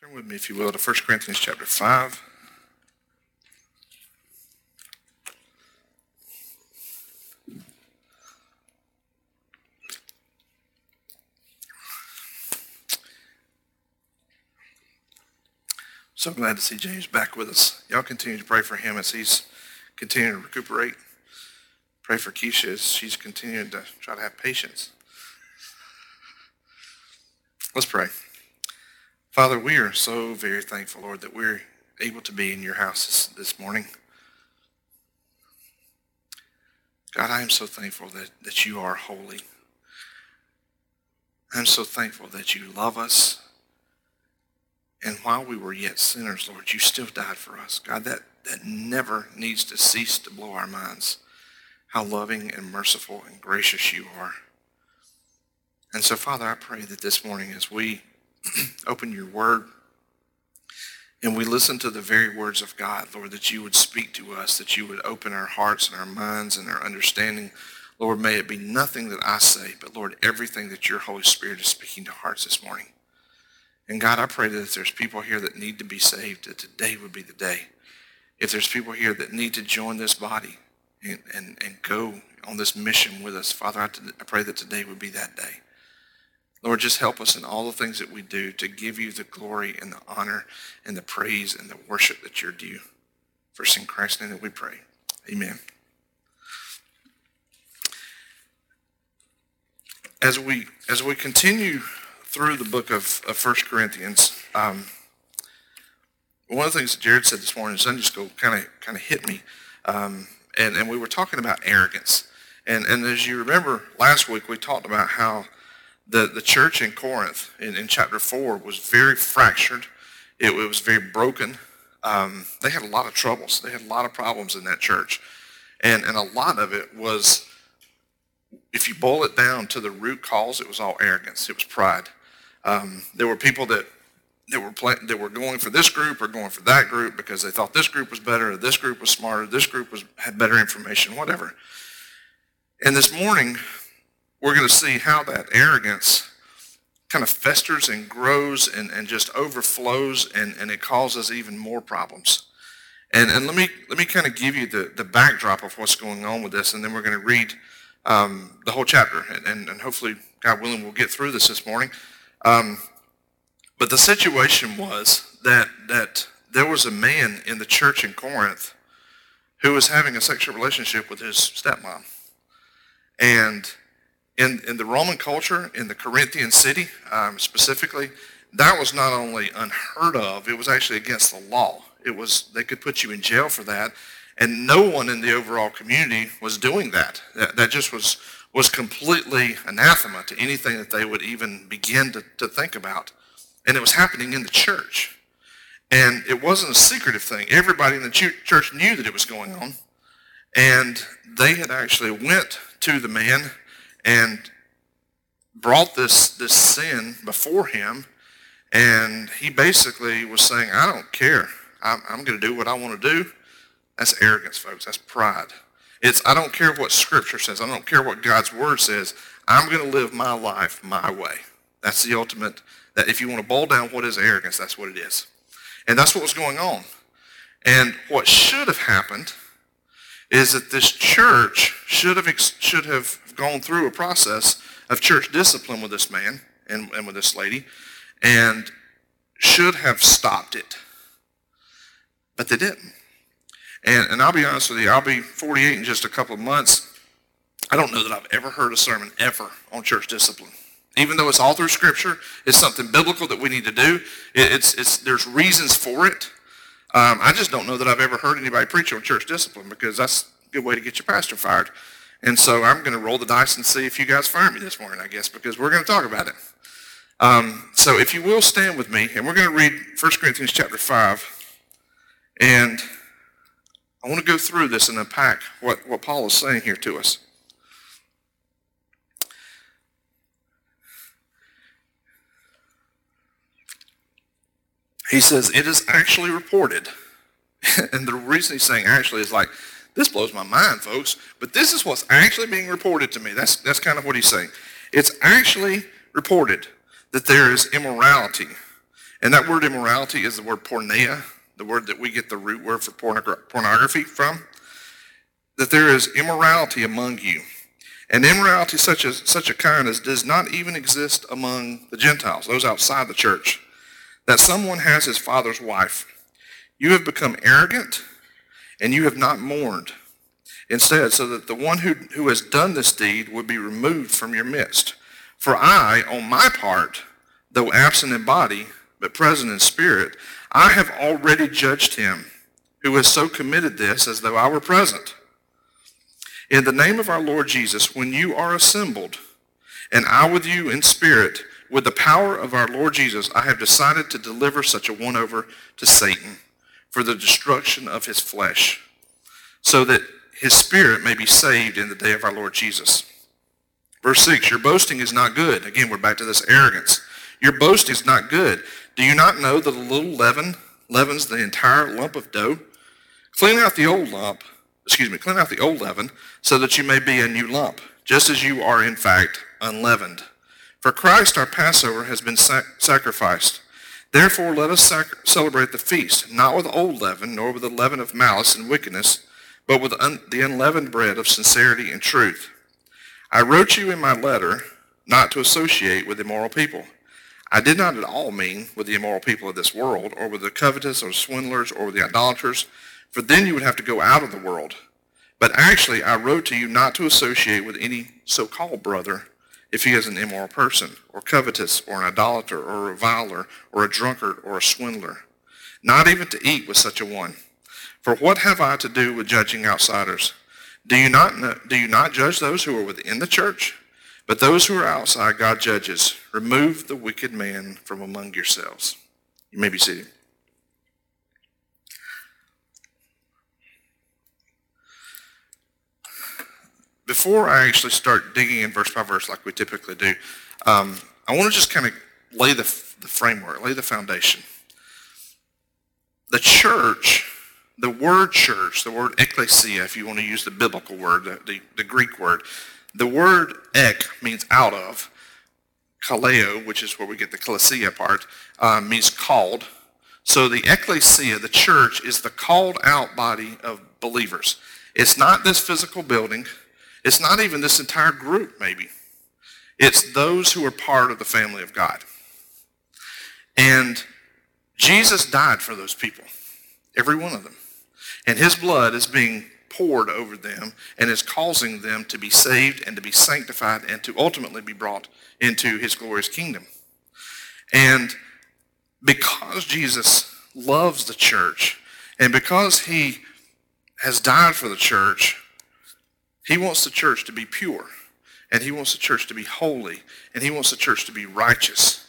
Turn with me, if you will, to 1 Corinthians chapter 5. So glad to see James back with us. Y'all continue to pray for him as he's continuing to recuperate. Pray for Keisha as she's continuing to try to have patience. Let's pray. Father, we are so very thankful, Lord, that we're able to be in your house this, this morning. God, I am so thankful that, that you are holy. I'm so thankful that you love us. And while we were yet sinners, Lord, you still died for us. God, that, that never needs to cease to blow our minds. How loving and merciful and gracious you are. And so, Father, I pray that this morning as we open your word and we listen to the very words of God, Lord, that you would speak to us, that you would open our hearts and our minds and our understanding. Lord, may it be nothing that I say, but Lord, everything that your Holy Spirit is speaking to hearts this morning. And God, I pray that if there's people here that need to be saved, that today would be the day. If there's people here that need to join this body and, and, and go on this mission with us, Father, I, I pray that today would be that day. Lord, just help us in all the things that we do to give you the glory and the honor and the praise and the worship that you're due. For in Christ's name that we pray. Amen. As we as we continue through the book of, of 1 Corinthians, um, one of the things that Jared said this morning in Sunday school kind of kind of hit me, um, and and we were talking about arrogance, and and as you remember last week we talked about how the, the church in Corinth in, in chapter 4 was very fractured. It, it was very broken. Um, they had a lot of troubles. They had a lot of problems in that church. And, and a lot of it was, if you boil it down to the root cause, it was all arrogance. It was pride. Um, there were people that, that, were that were going for this group or going for that group because they thought this group was better or this group was smarter, this group was, had better information, whatever. And this morning, we're going to see how that arrogance kind of festers and grows and, and just overflows and, and it causes even more problems. And, and let me let me kind of give you the, the backdrop of what's going on with this, and then we're going to read um, the whole chapter, and, and, and, hopefully, God willing, we'll get through this this morning. Um, but the situation was that that there was a man in the church in Corinth who was having a sexual relationship with his stepmom, and in, in the Roman culture, in the Corinthian city um, specifically, that was not only unheard of, it was actually against the law. It was, they could put you in jail for that. And no one in the overall community was doing that. That, that just was, was completely anathema to anything that they would even begin to, to think about. And it was happening in the church. And it wasn't a secretive thing. Everybody in the church knew that it was going on. And they had actually went to the man and brought this, this sin before him. And he basically was saying, I don't care. I'm, I'm going to do what I want to do. That's arrogance, folks. That's pride. It's, I don't care what Scripture says. I don't care what God's Word says. I'm going to live my life my way. That's the ultimate, that if you want to boil down what is arrogance, that's what it is. And that's what was going on. And what should have happened is that this church should have, should have gone through a process of church discipline with this man and, and with this lady and should have stopped it. But they didn't. And, and I'll be honest with you, I'll be 48 in just a couple of months. I don't know that I've ever heard a sermon ever on church discipline. Even though it's all through Scripture, it's something biblical that we need to do. It, it's, it's, there's reasons for it. Um, I just don't know that I've ever heard anybody preach on church discipline because that's a good way to get your pastor fired. And so I'm going to roll the dice and see if you guys fire me this morning, I guess, because we're going to talk about it. Um, so if you will stand with me, and we're going to read 1 Corinthians chapter 5. And I want to go through this and unpack what, what Paul is saying here to us. He says, it is actually reported. and the reason he's saying actually is like, this blows my mind, folks. But this is what's actually being reported to me. That's, that's kind of what he's saying. It's actually reported that there is immorality And that word immorality is the word porneia, the word that we get the root word for pornography from. That there is immorality among you. And immorality such as such a kind as does not even exist among the Gentiles, those outside the church. That someone has his father's wife. You have become arrogant, and you have not mourned. Instead, so that the one who, who has done this deed would be removed from your midst. For I, on my part, though absent in body, but present in spirit, I have already judged him who has so committed this as though I were present. In the name of our Lord Jesus, when you are assembled, and I with you in spirit, with the power of our Lord Jesus, I have decided to deliver such a one over to Satan for the destruction of his flesh, so that his spirit may be saved in the day of our Lord Jesus. Verse 6, your boasting is not good. Again, we're back to this arrogance. Your boasting is not good. Do you not know that a little leaven leavens the entire lump of dough? Clean out the old lump excuse me, clean out the old leaven so that you may be a new lump, just as you are in fact unleavened. For Christ our Passover has been sac- sacrificed. Therefore let us sac- celebrate the feast, not with old leaven, nor with the leaven of malice and wickedness, but with un- the unleavened bread of sincerity and truth. I wrote you in my letter not to associate with immoral people. I did not at all mean with the immoral people of this world, or with the covetous, or swindlers, or with the idolaters, for then you would have to go out of the world. But actually, I wrote to you not to associate with any so-called brother if he is an immoral person, or covetous, or an idolater, or a reviler, or a drunkard, or a swindler. Not even to eat with such a one. For what have I to do with judging outsiders? Do you not, know, do you not judge those who are within the church? But those who are outside, God judges. Remove the wicked man from among yourselves. You may be seated. Before I actually start digging in verse by verse like we typically do, um, I want to just kind of lay the, the framework, lay the foundation. The church, the word church, the word ecclesia, if you want to use the biblical word, the, the, the Greek word, the word ek means out of. Kaleo, which is where we get the ecclesia part, um, means called. So the ecclesia, the church, is the called out body of believers. It's not this physical building. It's not even this entire group, maybe. It's those who are part of the family of God. And Jesus died for those people, every one of them. And his blood is being poured over them and is causing them to be saved and to be sanctified and to ultimately be brought into his glorious kingdom. And because Jesus loves the church and because he has died for the church, he wants the church to be pure, and he wants the church to be holy, and he wants the church to be righteous.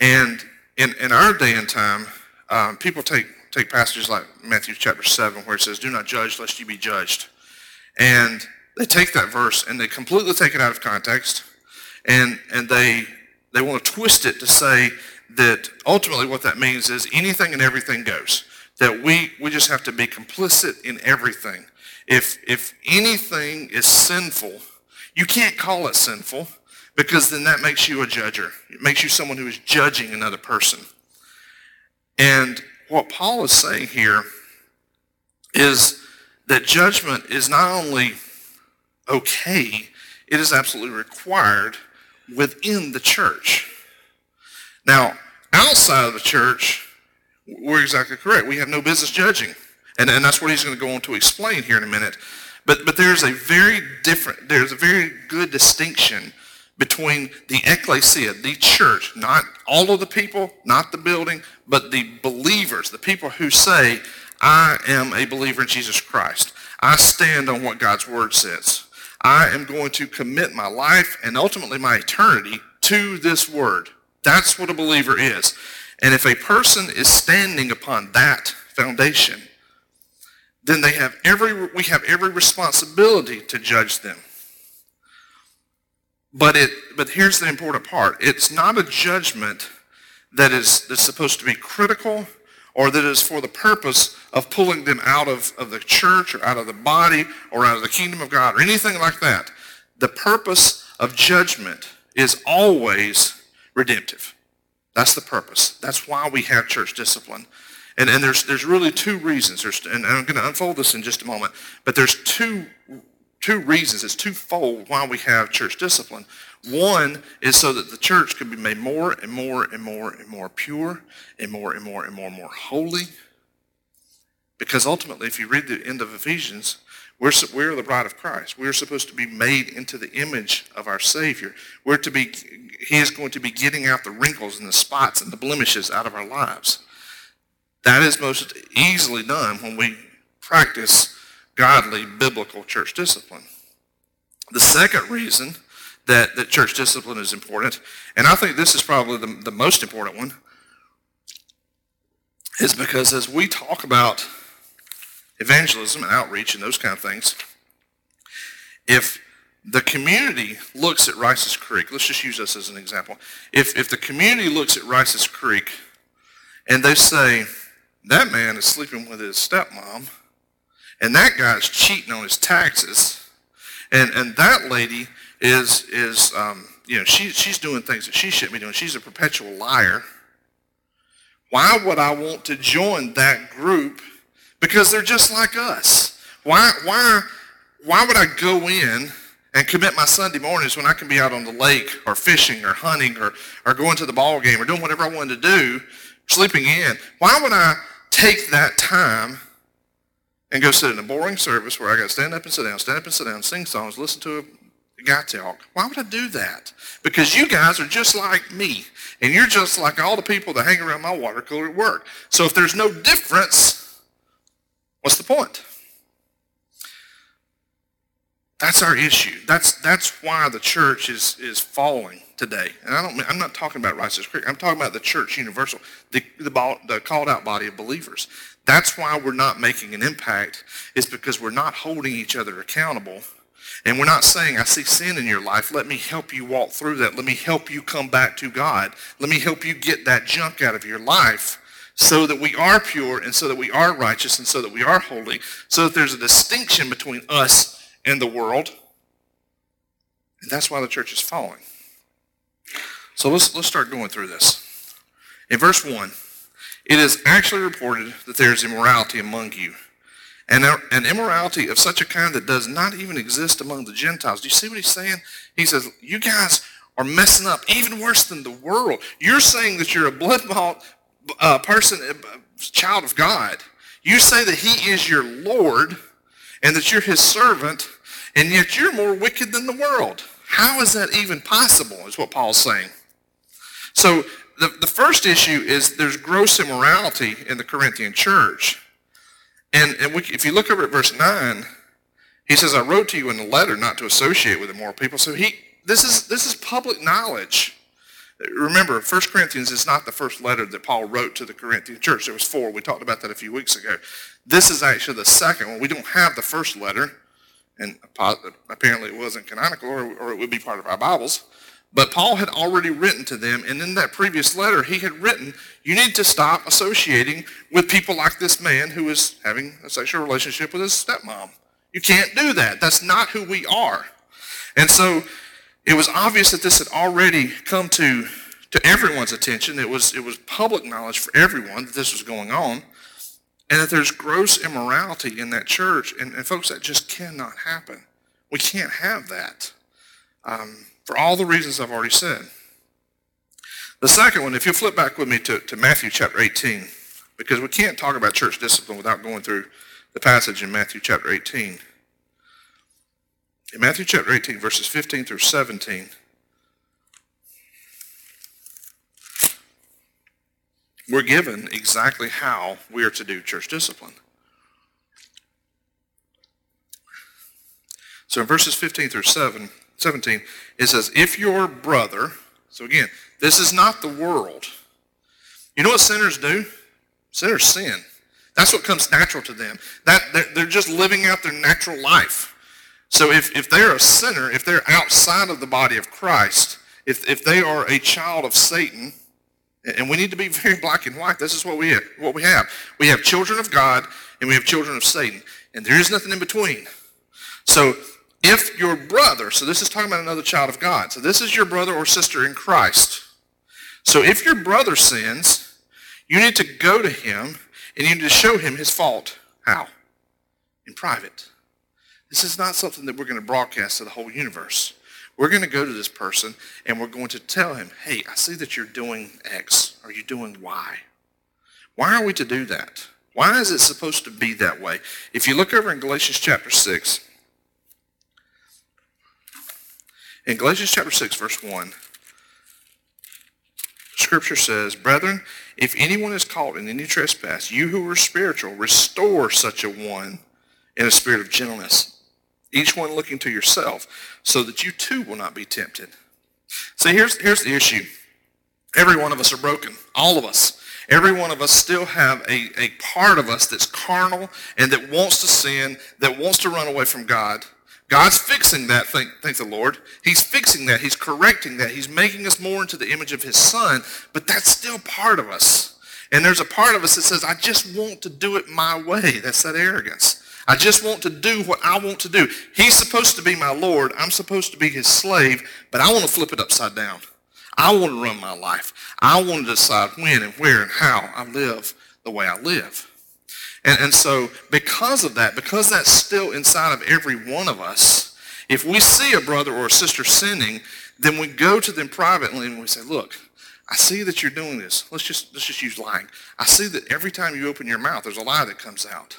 And in, in our day and time, um, people take, take passages like Matthew chapter 7 where it says, do not judge lest you be judged. And they take that verse and they completely take it out of context, and, and they, they want to twist it to say that ultimately what that means is anything and everything goes. That we, we just have to be complicit in everything. If, if anything is sinful, you can't call it sinful because then that makes you a judger. It makes you someone who is judging another person. And what Paul is saying here is that judgment is not only okay, it is absolutely required within the church. Now, outside of the church, we're exactly correct. We have no business judging. And, and that's what he's going to go on to explain here in a minute. But, but there's a very different, there's a very good distinction between the ecclesia, the church, not all of the people, not the building, but the believers, the people who say, I am a believer in Jesus Christ. I stand on what God's word says. I am going to commit my life and ultimately my eternity to this word. That's what a believer is. And if a person is standing upon that foundation, then they have every, we have every responsibility to judge them. But, it, but here's the important part. It's not a judgment that is that's supposed to be critical or that is for the purpose of pulling them out of, of the church or out of the body or out of the kingdom of God or anything like that. The purpose of judgment is always redemptive. That's the purpose. That's why we have church discipline. And, and there's, there's really two reasons. There's, and I'm going to unfold this in just a moment. But there's two, two reasons. It's twofold why we have church discipline. One is so that the church can be made more and more and more and more pure and more and more and more and more holy. Because ultimately, if you read the end of Ephesians, we're, we're the bride of Christ. We're supposed to be made into the image of our Savior. We're to be, he is going to be getting out the wrinkles and the spots and the blemishes out of our lives. That is most easily done when we practice godly biblical church discipline. The second reason that, that church discipline is important, and I think this is probably the, the most important one, is because as we talk about evangelism and outreach and those kind of things, if the community looks at Rice's Creek, let's just use this as an example. If, if the community looks at Rice's Creek and they say, that man is sleeping with his stepmom, and that guy's cheating on his taxes, and and that lady is is um, you know she she's doing things that she shouldn't be doing. She's a perpetual liar. Why would I want to join that group? Because they're just like us. Why why why would I go in and commit my Sunday mornings when I can be out on the lake or fishing or hunting or, or going to the ball game or doing whatever I wanted to do, sleeping in? Why would I take that time and go sit in a boring service where I got to stand up and sit down, stand up and sit down, sing songs, listen to a guy talk. Why would I do that? Because you guys are just like me, and you're just like all the people that hang around my water cooler at work. So if there's no difference, what's the point? That's our issue. That's, that's why the church is, is falling today. And I don't, I'm not talking about Rice's Creek. I'm talking about the church universal, the, the, the called out body of believers. That's why we're not making an impact is because we're not holding each other accountable. And we're not saying, I see sin in your life. Let me help you walk through that. Let me help you come back to God. Let me help you get that junk out of your life so that we are pure and so that we are righteous and so that we are holy, so that there's a distinction between us in the world. And that's why the church is falling. So let's, let's start going through this. In verse 1, it is actually reported that there is immorality among you, and an immorality of such a kind that does not even exist among the Gentiles. Do you see what he's saying? He says, you guys are messing up even worse than the world. You're saying that you're a blood-bought uh, person, uh, child of God. You say that he is your Lord and that you're his servant, and yet you're more wicked than the world. How is that even possible, is what Paul's saying. So the, the first issue is there's gross immorality in the Corinthian church. And, and we, if you look over at verse 9, he says, I wrote to you in a letter not to associate with immoral people. So he, this, is, this is public knowledge. Remember, 1 Corinthians is not the first letter that Paul wrote to the Corinthian church. There was four. We talked about that a few weeks ago. This is actually the second one. We don't have the first letter and apparently it wasn't canonical or, or it would be part of our Bibles. But Paul had already written to them, and in that previous letter, he had written, you need to stop associating with people like this man who is having a sexual relationship with his stepmom. You can't do that. That's not who we are. And so it was obvious that this had already come to, to everyone's attention. It was, it was public knowledge for everyone that this was going on and that there's gross immorality in that church. And, and folks, that just cannot happen. We can't have that um, for all the reasons I've already said. The second one, if you flip back with me to, to Matthew chapter 18, because we can't talk about church discipline without going through the passage in Matthew chapter 18. In Matthew chapter 18, verses 15 through 17, we're given exactly how we are to do church discipline. So in verses 15 through 7, 17, it says, If your brother, so again, this is not the world. You know what sinners do? Sinners sin. That's what comes natural to them. That they're, they're just living out their natural life. So if, if they're a sinner, if they're outside of the body of Christ, if, if they are a child of Satan, and we need to be very black and white. This is what we have. What we have. We have children of God and we have children of Satan, and there is nothing in between. So if your brother, so this is talking about another child of God. So this is your brother or sister in Christ. So if your brother sins, you need to go to him and you need to show him his fault. How? In private. This is not something that we're going to broadcast to the whole universe. We're going to go to this person and we're going to tell him, hey, I see that you're doing X. Are you doing Y? Why are we to do that? Why is it supposed to be that way? If you look over in Galatians chapter 6, in Galatians chapter 6, verse 1, Scripture says, Brethren, if anyone is caught in any trespass, you who are spiritual, restore such a one in a spirit of gentleness, each one looking to yourself, so that you too will not be tempted. See, here's, here's the issue. Every one of us are broken. All of us. Every one of us still have a, a part of us that's carnal and that wants to sin, that wants to run away from God. God's fixing that, thank, thank the Lord. He's fixing that. He's correcting that. He's making us more into the image of his son, but that's still part of us. And there's a part of us that says, I just want to do it my way. That's that arrogance. I just want to do what I want to do. He's supposed to be my Lord. I'm supposed to be his slave, but I want to flip it upside down. I want to run my life. I want to decide when and where and how I live the way I live. And, and so because of that, because that's still inside of every one of us, if we see a brother or a sister sinning, then we go to them privately and we say, look, I see that you're doing this. Let's just, let's just use lying. I see that every time you open your mouth, there's a lie that comes out.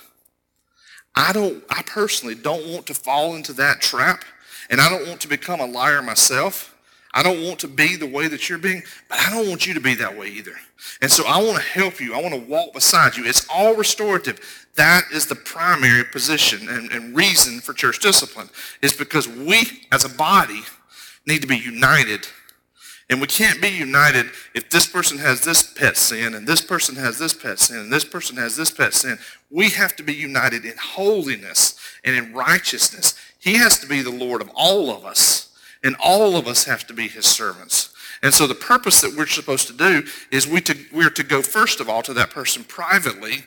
I don't, I personally don't want to fall into that trap, and I don't want to become a liar myself. I don't want to be the way that you're being, but I don't want you to be that way either. And so I want to help you. I want to walk beside you. It's all restorative. That is the primary position and, and reason for church discipline is because we as a body need to be united. And we can't be united if this person has this pet sin and this person has this pet sin and this person has this pet sin. We have to be united in holiness and in righteousness. He has to be the Lord of all of us. And all of us have to be his servants. And so the purpose that we're supposed to do is we to, we're to go first of all to that person privately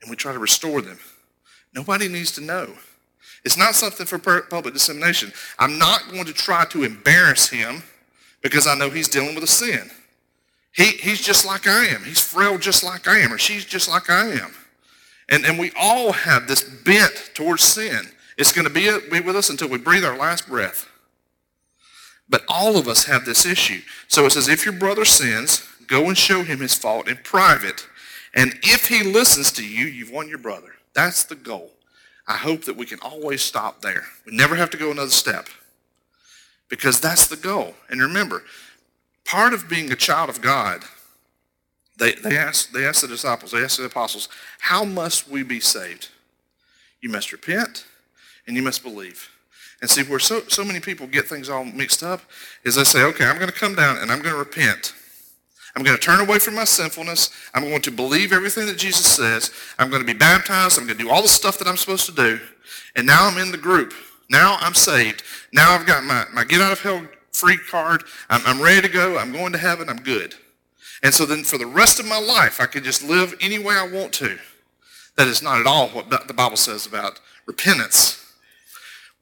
and we try to restore them. Nobody needs to know. It's not something for public dissemination. I'm not going to try to embarrass him because I know he's dealing with a sin. He, he's just like I am. He's frail just like I am, or she's just like I am. And, and we all have this bent towards sin. It's going to be, uh, be with us until we breathe our last breath. But all of us have this issue. So it says, if your brother sins, go and show him his fault in private. And if he listens to you, you've won your brother. That's the goal. I hope that we can always stop there. We never have to go another step. Because that's the goal. And remember, part of being a child of God, they, they, asked, they asked the disciples, they asked the apostles, how must we be saved? You must repent and you must believe. And see, where so, so many people get things all mixed up is they say, okay, I'm going to come down and I'm going to repent. I'm going to turn away from my sinfulness. I'm going to believe everything that Jesus says. I'm going to be baptized. I'm going to do all the stuff that I'm supposed to do. And now I'm in the group. Now I'm saved. Now I've got my, my get out of hell free card. I'm, I'm ready to go. I'm going to heaven. I'm good. And so then for the rest of my life, I can just live any way I want to. That is not at all what the Bible says about repentance.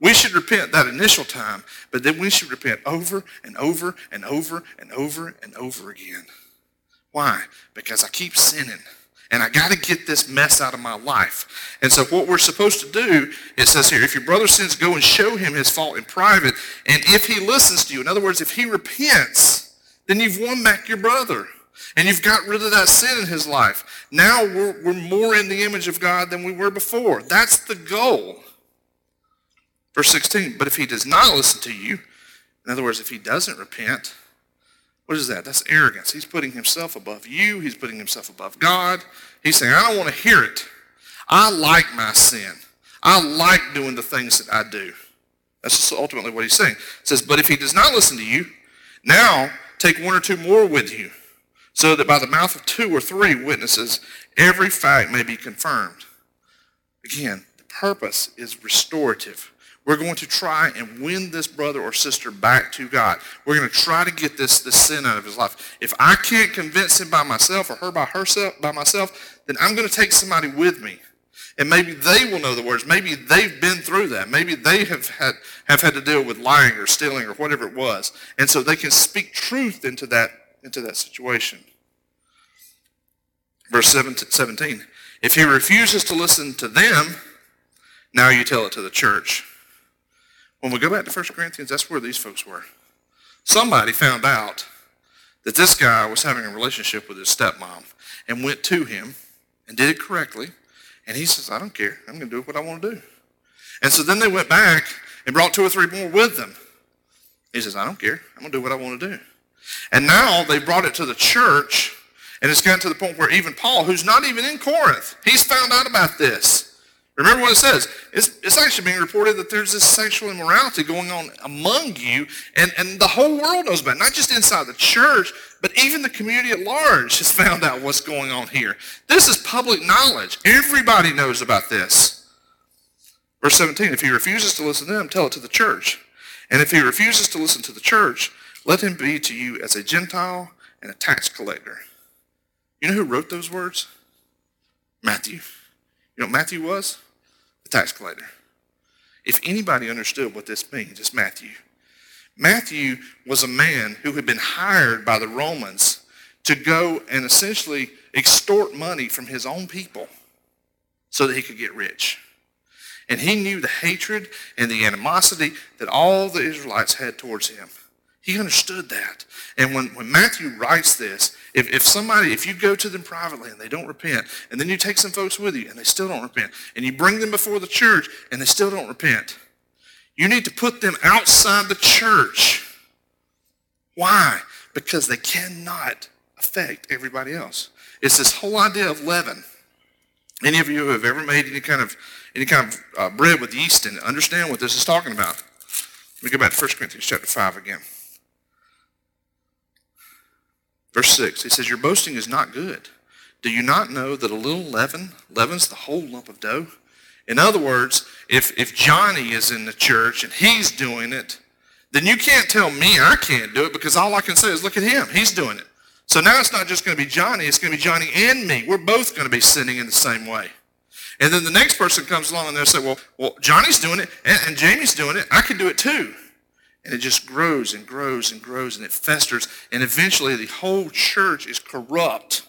We should repent that initial time, but then we should repent over and over and over and over and over again. Why? Because I keep sinning. And I got to get this mess out of my life. And so what we're supposed to do, it says here, if your brother sins, go and show him his fault in private. And if he listens to you, in other words, if he repents, then you've won back your brother. And you've got rid of that sin in his life. Now we're, we're more in the image of God than we were before. That's the goal. Verse 16, but if he does not listen to you, in other words, if he doesn't repent, what is that? That's arrogance. He's putting himself above you. He's putting himself above God. He's saying, I don't want to hear it. I like my sin. I like doing the things that I do. That's ultimately what he's saying. Says, but if he does not listen to you, now take one or two more with you, so that by the mouth of two or three witnesses, every fact may be confirmed. Again, the purpose is restorative. We're going to try and win this brother or sister back to God. We're going to try to get this, this sin out of his life. If I can't convince him by myself or her by herself by myself, then I'm going to take somebody with me. And maybe they will know the words. Maybe they've been through that. Maybe they have had, have had to deal with lying or stealing or whatever it was. And so they can speak truth into that into that situation. Verse 17 If he refuses to listen to them, now you tell it to the church. When we go back to 1 Corinthians, that's where these folks were. Somebody found out that this guy was having a relationship with his stepmom and went to him and did it correctly. And he says, I don't care. I'm going to do what I want to do. And so then they went back and brought two or three more with them. He says, I don't care. I'm going to do what I want to do. And now they brought it to the church, and it's gotten to the point where even Paul, who's not even in Corinth, he's found out about this. Remember what it says. It's, it's actually being reported that there's this sexual immorality going on among you, and, and the whole world knows about it. Not just inside the church, but even the community at large has found out what's going on here. This is public knowledge. Everybody knows about this. Verse 17, if he refuses to listen to them, tell it to the church. And if he refuses to listen to the church, let him be to you as a Gentile and a tax collector. You know who wrote those words? Matthew. You know what Matthew was? Tax collector. If anybody understood what this means, it's Matthew. Matthew was a man who had been hired by the Romans to go and essentially extort money from his own people so that he could get rich. And he knew the hatred and the animosity that all the Israelites had towards him. He understood that. And when, when Matthew writes this, if, if somebody, if you go to them privately and they don't repent, and then you take some folks with you and they still don't repent, and you bring them before the church and they still don't repent, you need to put them outside the church. Why? Because they cannot affect everybody else. It's this whole idea of leaven. Any of you who have ever made any kind of any kind of uh, bread with yeast it understand what this is talking about. Let me go back to 1 Corinthians chapter 5 again. Verse 6, he says, Your boasting is not good. Do you not know that a little leaven leavens the whole lump of dough? In other words, if, if Johnny is in the church and he's doing it, then you can't tell me I can't do it because all I can say is look at him. He's doing it. So now it's not just going to be Johnny, it's going to be Johnny and me. We're both going to be sinning in the same way. And then the next person comes along and they'll say, well, well Johnny's doing it and, and Jamie's doing it. I can do it too. And it just grows and grows and grows and it festers. And eventually the whole church is corrupt.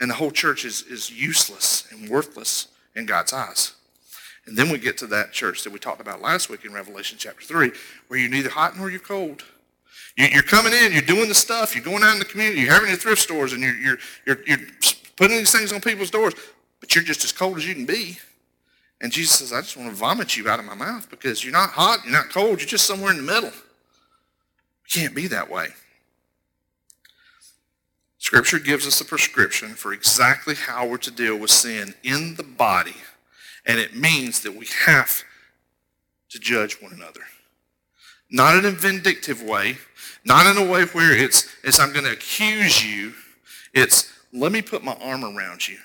And the whole church is, is useless and worthless in God's eyes. And then we get to that church that we talked about last week in Revelation chapter 3, where you're neither hot nor you're cold. You're coming in, you're doing the stuff, you're going out in the community, you're having your thrift stores, and you're, you're, you're, you're putting these things on people's doors, but you're just as cold as you can be. And Jesus says, I just want to vomit you out of my mouth because you're not hot, you're not cold, you're just somewhere in the middle. You can't be that way. Scripture gives us a prescription for exactly how we're to deal with sin in the body, and it means that we have to judge one another. Not in a vindictive way, not in a way where it's, it's I'm going to accuse you. It's let me put my arm around you.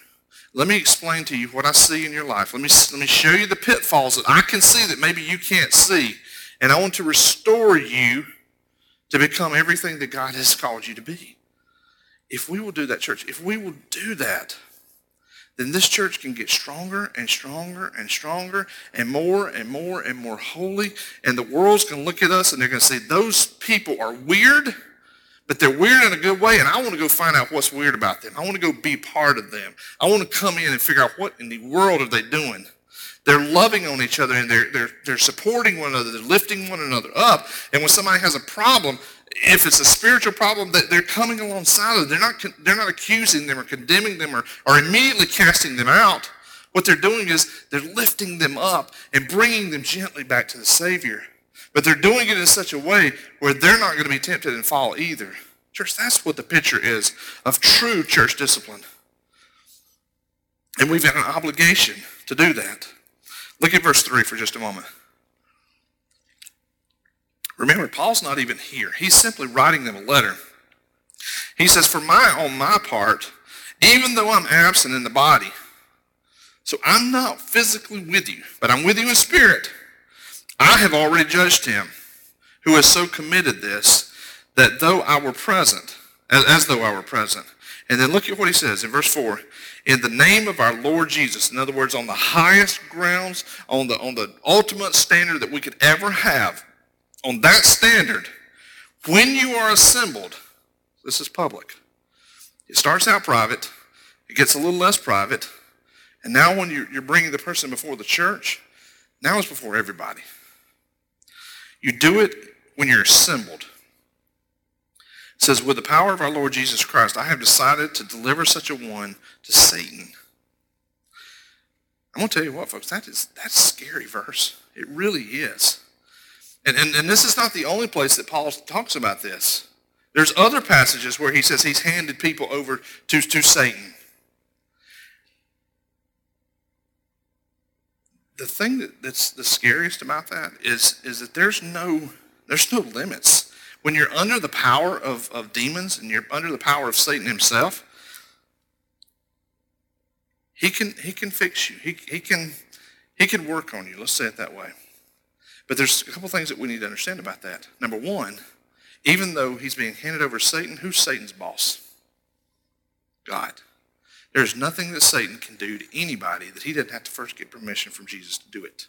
Let me explain to you what I see in your life. Let me, let me show you the pitfalls that I can see that maybe you can't see. And I want to restore you to become everything that God has called you to be. If we will do that, church, if we will do that, then this church can get stronger and stronger and stronger and more and more and more holy. And the world's going to look at us and they're going to say, those people are weird but they're weird in a good way, and I want to go find out what's weird about them. I want to go be part of them. I want to come in and figure out what in the world are they doing. They're loving on each other and they're, they're, they're supporting one another. They're lifting one another up. And when somebody has a problem, if it's a spiritual problem, that they're coming alongside of. They're not, they're not accusing them or condemning them or, or immediately casting them out. What they're doing is they're lifting them up and bringing them gently back to the Savior. But they're doing it in such a way where they're not going to be tempted and fall either. Church, that's what the picture is of true church discipline. And we've got an obligation to do that. Look at verse 3 for just a moment. Remember, Paul's not even here. He's simply writing them a letter. He says, For my on my part, even though I'm absent in the body, so I'm not physically with you, but I'm with you in spirit. I have already judged him who has so committed this that though I were present, as, as, though I were present. And then look at what he says in verse 4. In the name of our Lord Jesus, in other words, on the highest grounds, on the, on the ultimate standard that we could ever have, on that standard, when you are assembled, This is public. It starts out private. It gets a little less private. And now when you're, you're bringing the person before the church, now it's before everybody. You do it when you're assembled. It says, with the power of our Lord Jesus Christ, I have decided to deliver such a one to Satan. I'm going to tell you what, folks, that is, that's a scary verse. It really is. And, and, and this is not the only place that Paul talks about this. There's other passages where he says he's handed people over to, to Satan. The thing that, that's the scariest about that is, is that there's no, there's no limits. When you're under the power of, of demons and you're under the power of Satan himself, he can, he can fix you. He, he, can, he can work on you. Let's say it that way. But there's a couple things that we need to understand about that. Number one, even though he's being handed over to Satan, who's Satan's boss? God. There's nothing that Satan can do to anybody that he doesn't have to first get permission from Jesus to do it.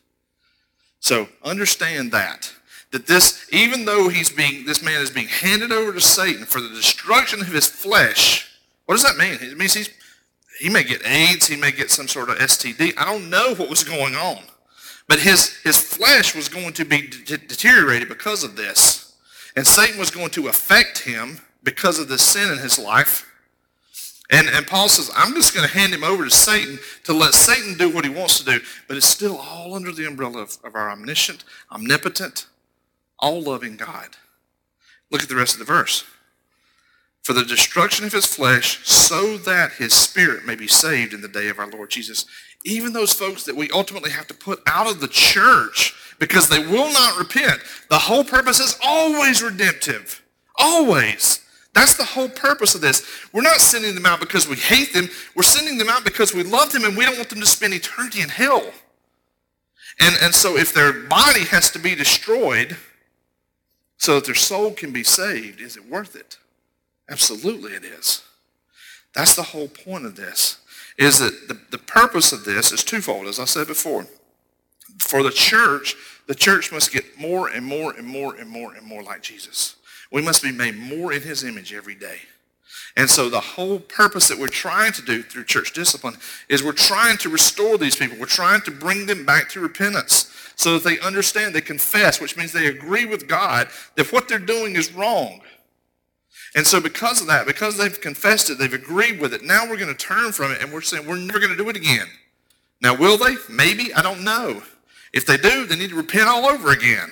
So understand that. That this, even though he's being, this man is being handed over to Satan for the destruction of his flesh, what does that mean? It means he's, he may get AIDS, he may get some sort of STD. I don't know what was going on. But his, his flesh was going to be de- deteriorated because of this. And Satan was going to affect him because of the sin in his life. And, and Paul says, I'm just going to hand him over to Satan to let Satan do what he wants to do. But it's still all under the umbrella of, of our omniscient, omnipotent, all-loving God. Look at the rest of the verse. For the destruction of his flesh, so that his spirit may be saved in the day of our Lord Jesus. Even those folks that we ultimately have to put out of the church because they will not repent. The whole purpose is always redemptive. Always. That's the whole purpose of this. We're not sending them out because we hate them. We're sending them out because we love them and we don't want them to spend eternity in hell. And, and so if their body has to be destroyed so that their soul can be saved, is it worth it? Absolutely it is. That's the whole point of this, is that the, the purpose of this is twofold, as I said before for the church, the church must get more and more and more and more and more like Jesus. We must be made more in his image every day. And so the whole purpose that we're trying to do through church discipline is we're trying to restore these people. We're trying to bring them back to repentance so that they understand, they confess, which means they agree with God that what they're doing is wrong. And so because of that, because they've confessed it, they've agreed with it, now we're going to turn from it and we're saying we're never going to do it again. Now, will they? Maybe. I don't know. If they do, they need to repent all over again.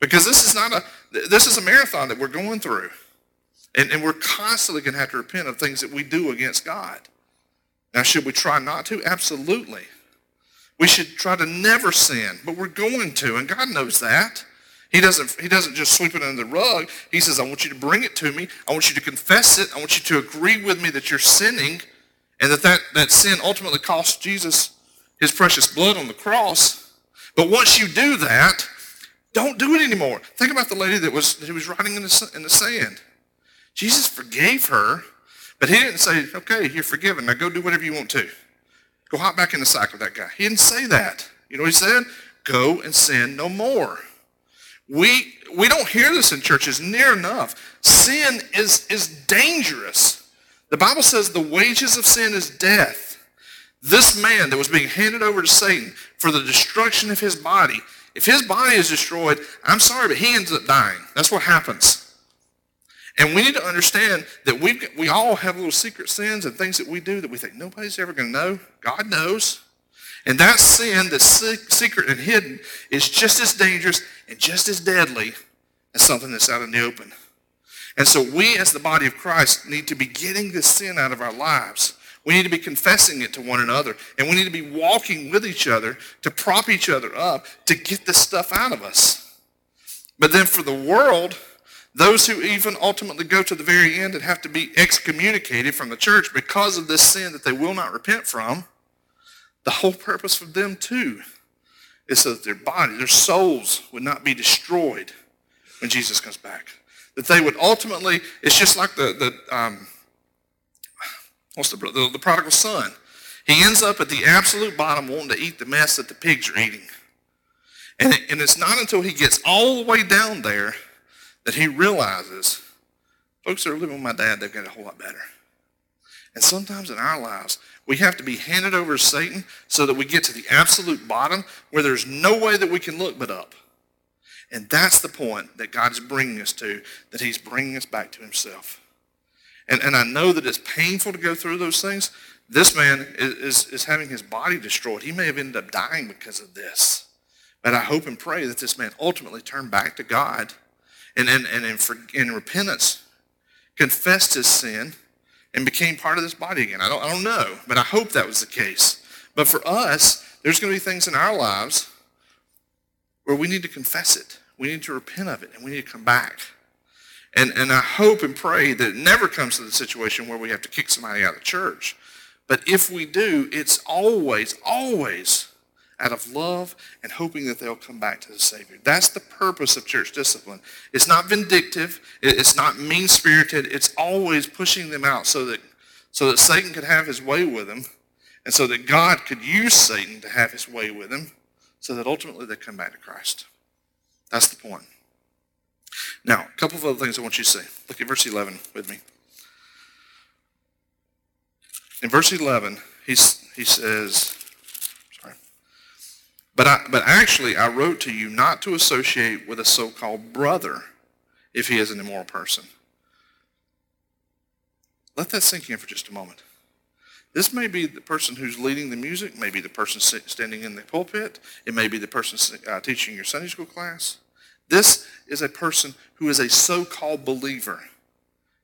Because this is not a, this is a marathon that we're going through. And, and we're constantly going to have to repent of things that we do against God. Now, should we try not to? Absolutely. We should try to never sin, but we're going to, and God knows that. He doesn't, he doesn't just sweep it under the rug. He says, I want you to bring it to me. I want you to confess it. I want you to agree with me that you're sinning and that that, that sin ultimately cost Jesus his precious blood on the cross. But once you do that, don't do it anymore. Think about the lady that was, that was writing in the, in the sand. Jesus forgave her, but he didn't say, okay, you're forgiven. Now go do whatever you want to. Go hop back in the sack with that guy. He didn't say that. You know what he said? Go and sin no more. We, we don't hear this in churches near enough. Sin is, is dangerous. The Bible says the wages of sin is death. This man that was being handed over to Satan for the destruction of his body, if his body is destroyed, I'm sorry, but he ends up dying. That's what happens. And we need to understand that we we all have little secret sins and things that we do that we think nobody's ever going to know. God knows. And that sin that's secret and hidden is just as dangerous and just as deadly as something that's out in the open. And so we as the body of Christ need to be getting this sin out of our lives. We need to be confessing it to one another. And we need to be walking with each other to prop each other up to get this stuff out of us. But then for the world, those who even ultimately go to the very end and have to be excommunicated from the church because of this sin that they will not repent from, the whole purpose for them too is so that their body, their souls would not be destroyed when Jesus comes back. That they would ultimately, it's just like the, the um, What's the, the, the prodigal son? He ends up at the absolute bottom wanting to eat the mess that the pigs are eating. And, it, and it's not until he gets all the way down there that he realizes, Folks that are living with my dad, they've got a whole lot better. And sometimes in our lives, we have to be handed over to Satan so that we get to the absolute bottom where there's no way that we can look but up. And that's the point that God is bringing us to, that he's bringing us back to himself. And, and I know that it's painful to go through those things. This man is, is, is having his body destroyed. He may have ended up dying because of this. But I hope and pray that this man ultimately turned back to God and, and, and in, for, in repentance confessed his sin and became part of this body again. I don't, I don't know, but I hope that was the case. But for us, there's going to be things in our lives where we need to confess it. We need to repent of it, and we need to come back. And, and I hope and pray that it never comes to the situation where we have to kick somebody out of church. But if we do, it's always, always out of love and hoping that they'll come back to the Savior. That's the purpose of church discipline. It's not vindictive. It's not mean-spirited. It's always pushing them out so that, so that Satan could have his way with them and so that God could use Satan to have his way with them so that ultimately they come back to Christ. That's the point. Now, a couple of other things I want you to see. Look at verse 11 with me. In verse 11, he's, he says, sorry, but, I, but actually I wrote to you not to associate with a so-called brother if he is an immoral person. Let that sink in for just a moment. This may be the person who's leading the music, maybe the person standing in the pulpit, it may be the person uh, teaching your Sunday school class. This is a person who is a so-called believer.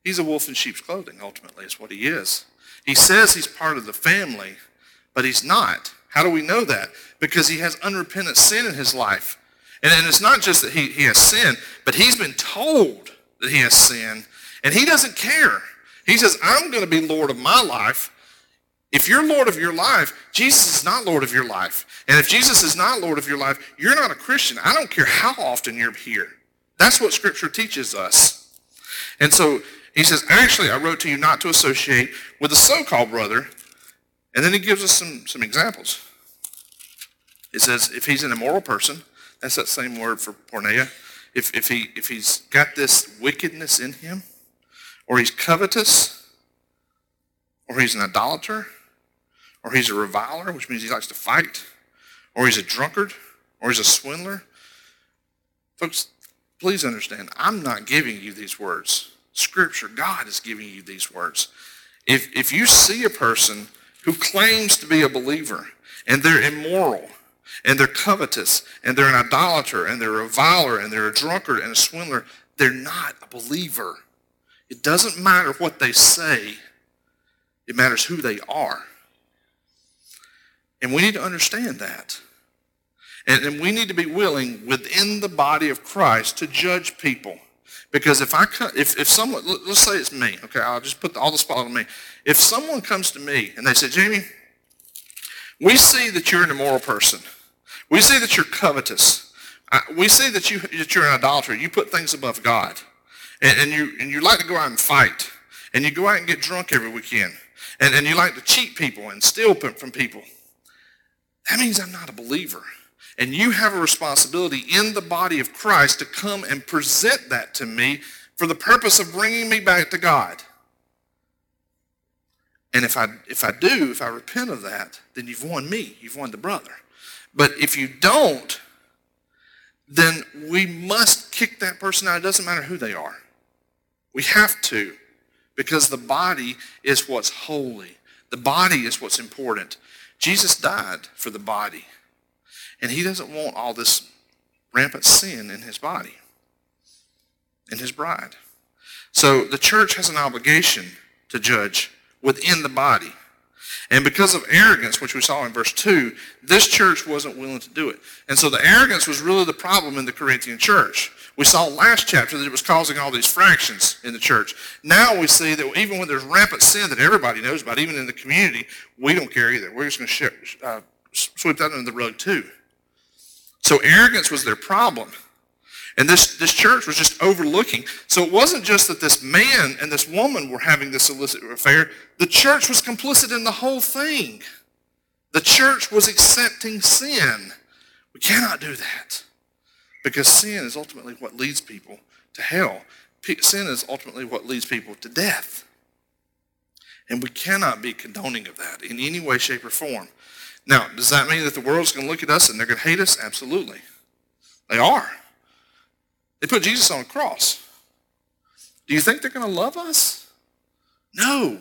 He's a wolf in sheep's clothing, ultimately, is what he is. He says he's part of the family, but he's not. How do we know that? Because he has unrepentant sin in his life. And, and it's not just that he, he has sin, but he's been told that he has sin, and he doesn't care. He says, I'm going to be Lord of my life, if you're Lord of your life, Jesus is not Lord of your life. And if Jesus is not Lord of your life, you're not a Christian. I don't care how often you're here. That's what Scripture teaches us. And so he says, actually, I wrote to you not to associate with a so-called brother. And then he gives us some, some examples. It says, if he's an immoral person, that's that same word for porneia. If, if, he, if he's got this wickedness in him, or he's covetous, or he's an idolater, or he's a reviler, which means he likes to fight, or he's a drunkard, or he's a swindler. Folks, please understand, I'm not giving you these words. Scripture, God is giving you these words. If, if you see a person who claims to be a believer and they're immoral and they're covetous and they're an idolater and they're a reviler and they're a drunkard and a swindler, they're not a believer. It doesn't matter what they say. It matters who they are. And we need to understand that. And, and we need to be willing within the body of Christ to judge people. Because if I if, if someone, let's say it's me, okay, I'll just put all the spot on me. If someone comes to me and they say, Jamie, we see that you're an immoral person. We see that you're covetous. we see that, you, that you're an idolater. You put things above God. And, and, you, and you like to go out and fight. And you go out and get drunk every weekend. And, and you like to cheat people and steal from people. That means I'm not a believer. And you have a responsibility in the body of Christ to come and present that to me for the purpose of bringing me back to God. And if I, if I do, if I repent of that, then you've won me. You've won the brother. But if you don't, then we must kick that person out. It doesn't matter who they are. We have to because the body is what's holy. The body is what's important. Jesus died for the body. And he doesn't want all this rampant sin in his body, in his bride. So the church has an obligation to judge within the body. And because of arrogance, which we saw in verse 2, this church wasn't willing to do it. And so the arrogance was really the problem in the Corinthian church. We saw last chapter that it was causing all these fractions in the church. Now we see that even when there's rampant sin that everybody knows about, even in the community, we don't care either. We're just going to uh, sweep that under the rug too. So arrogance was their problem. And this, this church was just overlooking. So it wasn't just that this man and this woman were having this illicit affair. The church was complicit in the whole thing. The church was accepting sin. We cannot do that because sin is ultimately what leads people to hell. sin is ultimately what leads people to death. And we cannot be condoning of that in any way, shape, or form. Now, does that mean that the world's going to look at us and they're going to hate us? Absolutely. They are. They put Jesus on a cross. Do you think they're going to love us? No.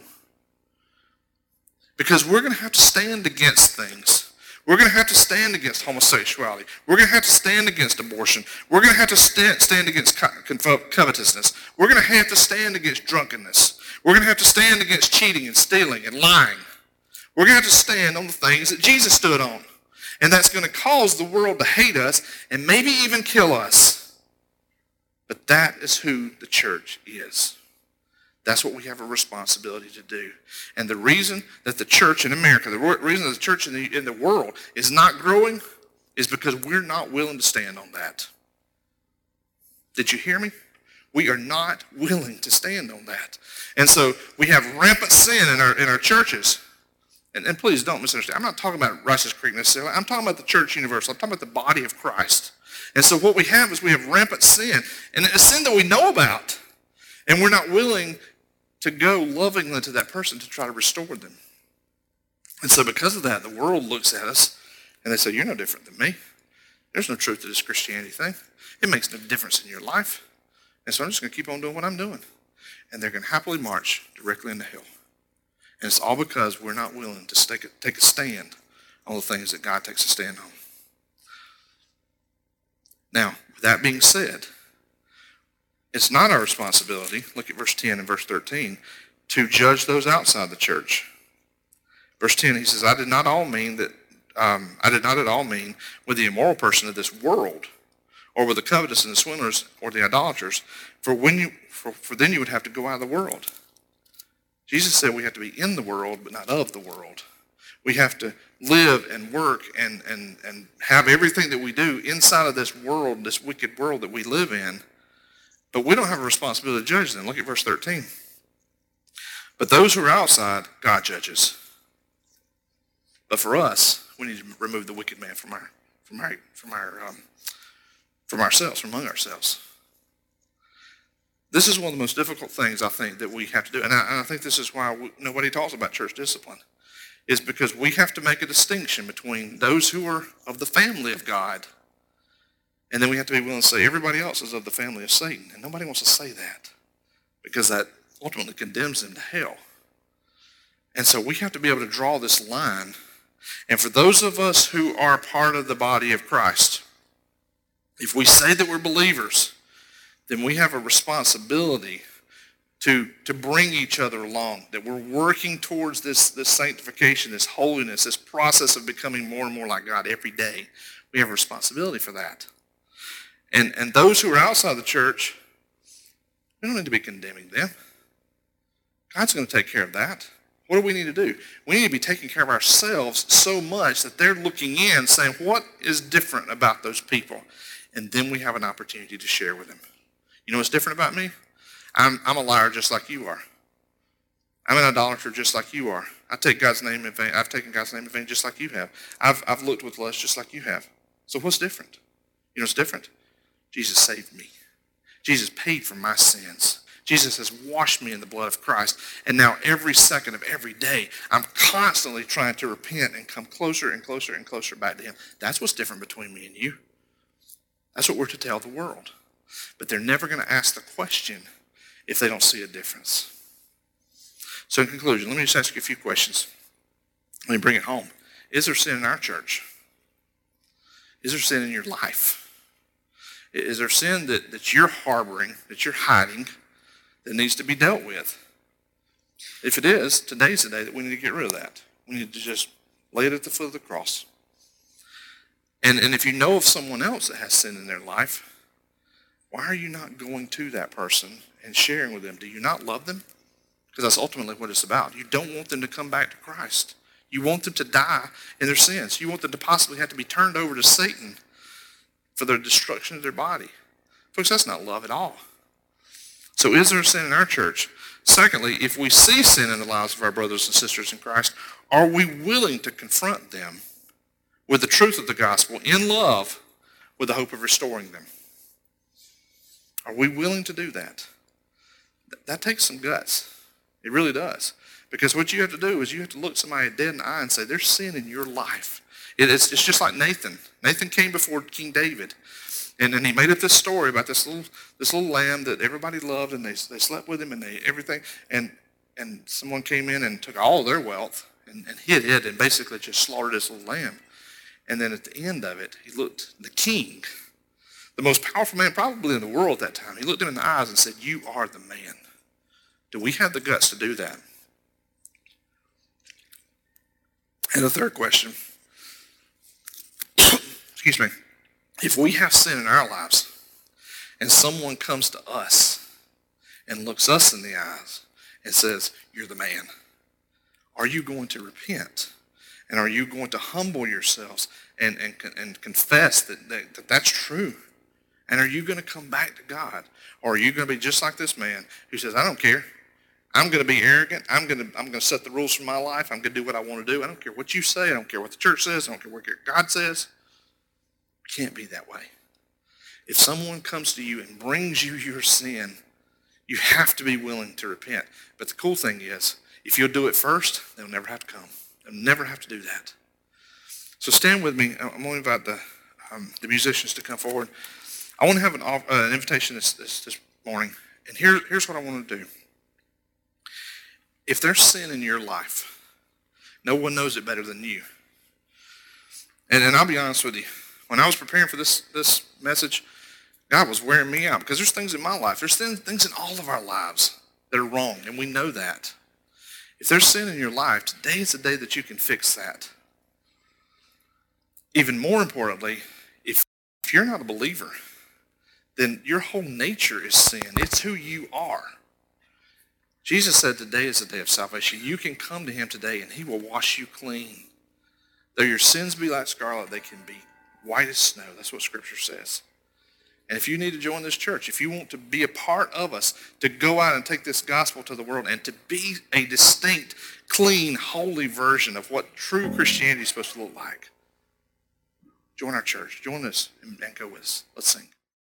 Because we're going to have to stand against things. We're going to have to stand against homosexuality. We're going to have to stand against abortion. We're going to have to stand, against covetousness. We're going to have to stand against drunkenness. We're going to have to stand against cheating and stealing and lying. We're going to have to stand on the things that Jesus stood on. And that's going to cause the world to hate us and maybe even kill us. But that is who the church is. That's what we have a responsibility to do. And the reason that the church in America, the reason that the church in the, in the world is not growing is because we're not willing to stand on that. Did you hear me? We are not willing to stand on that. And so we have rampant sin in our, in our churches. And, and please don't misunderstand. I'm not talking about Rice's Creek necessarily. I'm talking about the church universal. I'm talking about the body of Christ. And so what we have is we have rampant sin. And it's sin that we know about. And we're not willing to go lovingly to that person to try to restore them. And so because of that, the world looks at us and they say, you're no different than me. There's no truth to this Christianity thing. It makes no difference in your life. And so I'm just going to keep on doing what I'm doing. And they're going to happily march directly into hell. And it's all because we're not willing to take a, take a stand on the things that God takes a stand on. Now, that being said, it's not our responsibility, look at verse 10 and verse 13, to judge those outside the church. Verse 10, he says, I did not all mean that, um, I did not at all mean with the immoral person of this world, or with the covetous and the swindlers, or the idolaters, for, when you, for, for then you would have to go out of the world. Jesus said we have to be in the world, but not of the world. We have to live and work and, and, and have everything that we do inside of this world, this wicked world that we live in, but we don't have a responsibility to judge them. Look at verse 13. But those who are outside, God judges. But for us, we need to remove the wicked man from our from our from our um, from ourselves, from among ourselves. This is one of the most difficult things I think that we have to do, and I, and I think this is why we, nobody talks about church discipline, is because we have to make a distinction between those who are of the family of God and then we have to be willing to say everybody else is of the family of Satan. And nobody wants to say that because that ultimately condemns them to hell. And so we have to be able to draw this line. And for those of us who are part of the body of Christ, if we say that we're believers, then we have a responsibility to, to bring each other along, that we're working towards this, this sanctification, this holiness, this process of becoming more and more like God every day. We have a responsibility for that. And, and those who are outside the church, we don't need to be condemning them. God's going to take care of that. What do we need to do? We need to be taking care of ourselves so much that they're looking in saying, what is different about those people? And then we have an opportunity to share with them. You know what's different about me? I'm, I'm a liar just like you are. I'm an idolater just like you are. I take God's name in vain. I've taken God's name in vain just like you have. I've, I've looked with lust just like you have. So what's different? You know what's different? Jesus saved me. Jesus paid for my sins. Jesus has washed me in the blood of Christ. And now every second of every day, I'm constantly trying to repent and come closer and closer and closer back to him. That's what's different between me and you. That's what we're to tell the world. But they're never going to ask the question if they don't see a difference. So in conclusion, let me just ask you a few questions. Let me bring it home. Is there sin in our church? Is there sin in your life? Is there sin that, that you're harboring, that you're hiding, that needs to be dealt with? If it is, today's the day that we need to get rid of that. We need to just lay it at the foot of the cross. And, and if you know of someone else that has sin in their life, why are you not going to that person and sharing with them? Do you not love them? Because that's ultimately what it's about. You don't want them to come back to Christ. You want them to die in their sins. You want them to possibly have to be turned over to Satan for the destruction of their body. Folks, that's not love at all. So is there sin in our church? Secondly, if we see sin in the lives of our brothers and sisters in Christ, are we willing to confront them with the truth of the gospel in love with the hope of restoring them? Are we willing to do that? Th- that takes some guts. It really does. Because what you have to do is you have to look somebody dead in the eye and say, there's sin in your life. It, it's, it's just like Nathan. Nathan came before King David. And then he made up this story about this little this little lamb that everybody loved, and they, they slept with him and they everything. And and someone came in and took all their wealth and, and hid it and basically just slaughtered this little lamb. And then at the end of it, he looked the king, the most powerful man probably in the world at that time. He looked him in the eyes and said, "You are the man." Do we have the guts to do that? And the third question, excuse me, if we have sin in our lives and someone comes to us and looks us in the eyes and says, You're the man, are you going to repent? And are you going to humble yourselves and, and, and confess that, that, that that's true? And are you going to come back to God? Or are you going to be just like this man who says, I don't care. I'm going to be arrogant. I'm going to, I'm going to set the rules for my life. I'm going to do what I want to do. I don't care what you say. I don't care what the church says. I don't care what God says. It can't be that way. If someone comes to you and brings you your sin, you have to be willing to repent. But the cool thing is, if you'll do it first, they'll never have to come. They'll never have to do that. So stand with me. I'm going to invite the, um, the musicians to come forward. I want to have an, uh, an invitation this, this, this morning. And here, here's what I want to do. If there's sin in your life, no one knows it better than you. And, and I'll be honest with you. When I was preparing for this, this message, God was wearing me out because there's things in my life. There's things in all of our lives that are wrong, and we know that. If there's sin in your life, today is the day that you can fix that. Even more importantly, if, if you're not a believer, then your whole nature is sin. It's who you are. Jesus said today is the day of salvation. You can come to him today and he will wash you clean. Though your sins be like scarlet, they can be white as snow. That's what scripture says. And if you need to join this church, if you want to be a part of us, to go out and take this gospel to the world and to be a distinct, clean, holy version of what true Christianity is supposed to look like, join our church. Join us and, go with us. Let's sing.